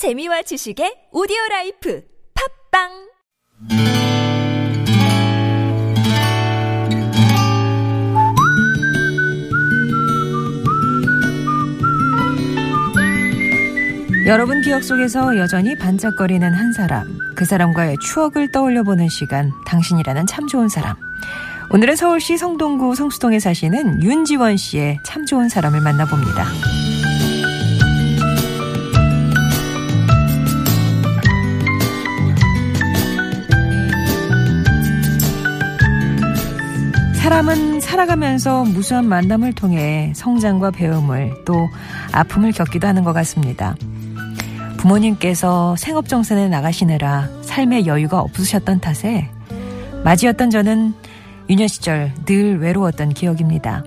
재미와 지식의 오디오 라이프 팟빵 여러분 기억 속에서 여전히 반짝거리는 한 사람, 그 사람과의 추억을 떠올려 보는 시간, 당신이라는 참 좋은 사람. 오늘은 서울시 성동구 성수동에 사시는 윤지원 씨의 참 좋은 사람을 만나봅니다. 사람은 살아가면서 무수한 만남을 통해 성장과 배움을 또 아픔을 겪기도 하는 것 같습니다. 부모님께서 생업정산에 나가시느라 삶의 여유가 없으셨던 탓에 맞이였던 저는 유년 시절 늘 외로웠던 기억입니다.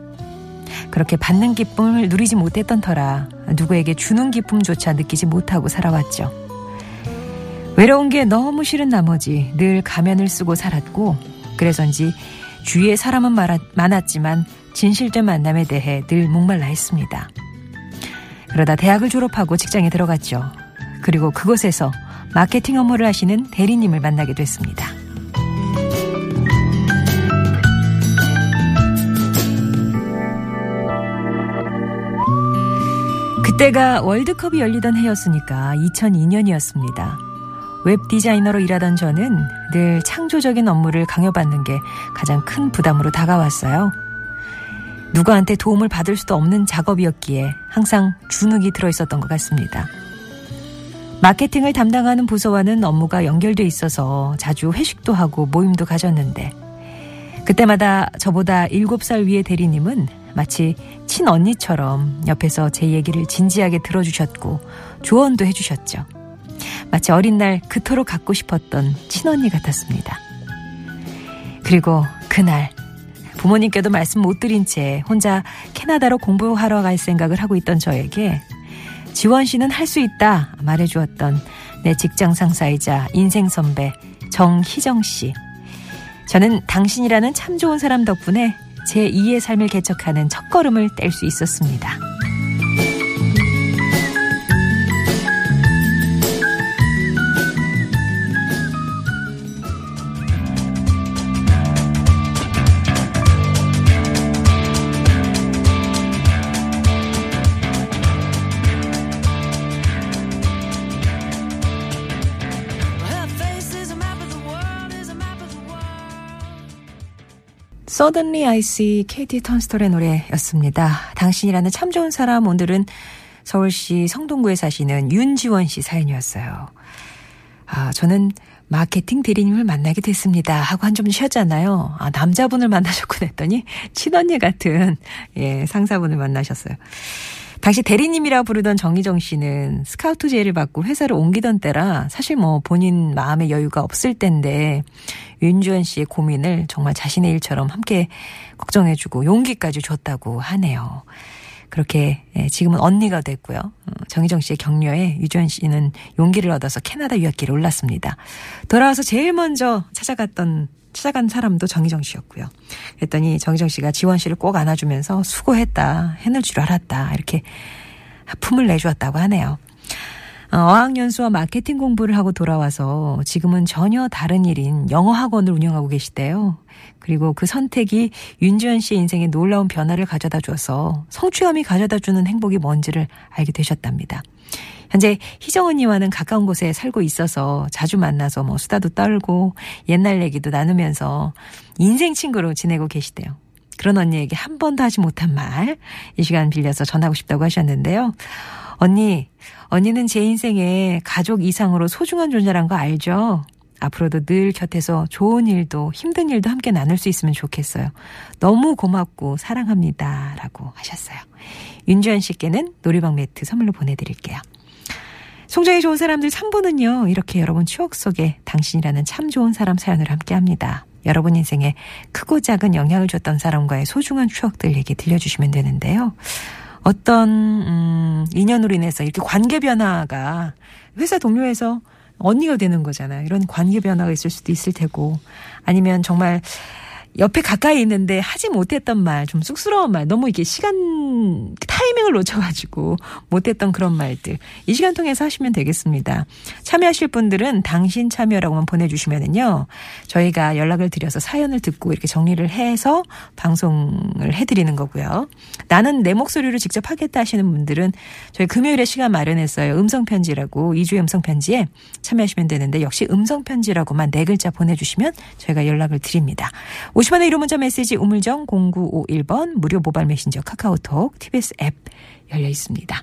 그렇게 받는 기쁨을 누리지 못했던 터라 누구에게 주는 기쁨조차 느끼지 못하고 살아왔죠. 외로운 게 너무 싫은 나머지 늘 가면을 쓰고 살았고 그래서인지 주위에 사람은 많았지만 진실된 만남에 대해 늘 목말라 했습니다. 그러다 대학을 졸업하고 직장에 들어갔죠. 그리고 그곳에서 마케팅 업무를 하시는 대리님을 만나게 됐습니다. 그때가 월드컵이 열리던 해였으니까 2002년이었습니다. 웹 디자이너로 일하던 저는 늘 창조적인 업무를 강요받는 게 가장 큰 부담으로 다가왔어요. 누구한테 도움을 받을 수도 없는 작업이었기에 항상 주눅이 들어 있었던 것 같습니다. 마케팅을 담당하는 부서와는 업무가 연결돼 있어서 자주 회식도 하고 모임도 가졌는데 그때마다 저보다 7살 위의 대리님은 마치 친언니처럼 옆에서 제 얘기를 진지하게 들어주셨고 조언도 해주셨죠. 마치 어린 날 그토록 갖고 싶었던 친언니 같았습니다. 그리고 그날 부모님께도 말씀 못 드린 채 혼자 캐나다로 공부하러 갈 생각을 하고 있던 저에게 지원 씨는 할 수 있다 말해주었던 내 직장 상사이자 인생 선배 정희정 씨. 저는 당신이라는 참 좋은 사람 덕분에 제 2의 삶을 개척하는 첫 걸음을 뗄 수 있었습니다. Suddenly I See KT 턴스톨의 노래였습니다. 당신이라는 참 좋은 사람 오늘은 서울시 성동구에 사시는 윤지원 씨 사연이었어요. 아, 저는 마케팅 대리님을 만나게 됐습니다. 하고 한 좀 쉬었잖아요. 아, 남자분을 만나셨군 했더니 친언니 같은 예, 상사분을 만나셨어요. 당시 대리님이라 부르던 정희정 씨는 스카우트 제의를 받고 회사를 옮기던 때라 사실 뭐 본인 마음의 여유가 없을 때인데 윤주현 씨의 고민을 정말 자신의 일처럼 함께 걱정해주고 용기까지 줬다고 하네요. 그렇게 예, 지금은 언니가 됐고요. 어, 정희정 씨의 격려에 유주현 씨는 용기를 얻어서 캐나다 유학길에 올랐습니다. 돌아와서 제일 먼저 찾아갔던 찾아간 사람도 정희정 씨였고요. 그랬더니 정희정 씨가 지원 씨를 꼭 안아주면서 수고했다, 해낼 줄 알았다, 이렇게 품을 내주었다고 하네요. 어, 어학연수와 마케팅 공부를 하고 돌아와서 지금은 전혀 다른 일인 영어 학원을 운영하고 계시대요. 그리고 그 선택이 윤지현 씨의 인생에 놀라운 변화를 가져다 줘서 성취감이 가져다 주는 행복이 뭔지를 알게 되셨답니다. 현재 희정 언니와는 가까운 곳에 살고 있어서 자주 만나서 뭐 수다도 떨고 옛날 얘기도 나누면서 인생 친구로 지내고 계시대요. 그런 언니에게 한 번도 하지 못한 말, 이 시간 빌려서 전하고 싶다고 하셨는데요. 언니, 언니는 제 인생에 가족 이상으로 소중한 존재란 거 알죠? 앞으로도 늘 곁에서 좋은 일도 힘든 일도 함께 나눌 수 있으면 좋겠어요. 너무 고맙고 사랑합니다. 라고 하셨어요. 윤주현 씨께는 놀이방 매트 선물로 보내드릴게요. 송정이 좋은 사람들 3부는요, 이렇게 여러분 추억 속에 당신이라는 참 좋은 사람 사연을 함께 합니다. 여러분 인생에 크고 작은 영향을 줬던 사람과의 소중한 추억들 얘기 들려주시면 되는데요. 어떤, 음, 인연으로 인해서 이렇게 관계 변화가 회사 동료에서 언니가 되는 거잖아요. 이런 관계 변화가 있을 수도 있을 테고, 아니면 정말 옆에 가까이 있는데 하지 못했던 말, 좀 쑥스러운 말, 너무 이게 시간, 타이밍을 놓쳐가지고 못했던 그런 말들. 이 시간 통해서 하시면 되겠습니다. 참여하실 분들은 당신 참여라고만 보내주시면은요. 저희가 연락을 드려서 사연을 듣고 이렇게 정리를 해서 방송을 해드리는 거고요. 나는 내 목소리로 직접 하겠다 하시는 분들은 저희 금요일에 시간 마련했어요. 음성편지라고 2주의 음성편지에 참여하시면 되는데 역시 음성편지라고만 네 글자 보내주시면 저희가 연락을 드립니다. 50원의 1호 문자 메시지 우물정 0951번 무료 모바일 메신저 카카오톡 TBS 앱 열려 있습니다.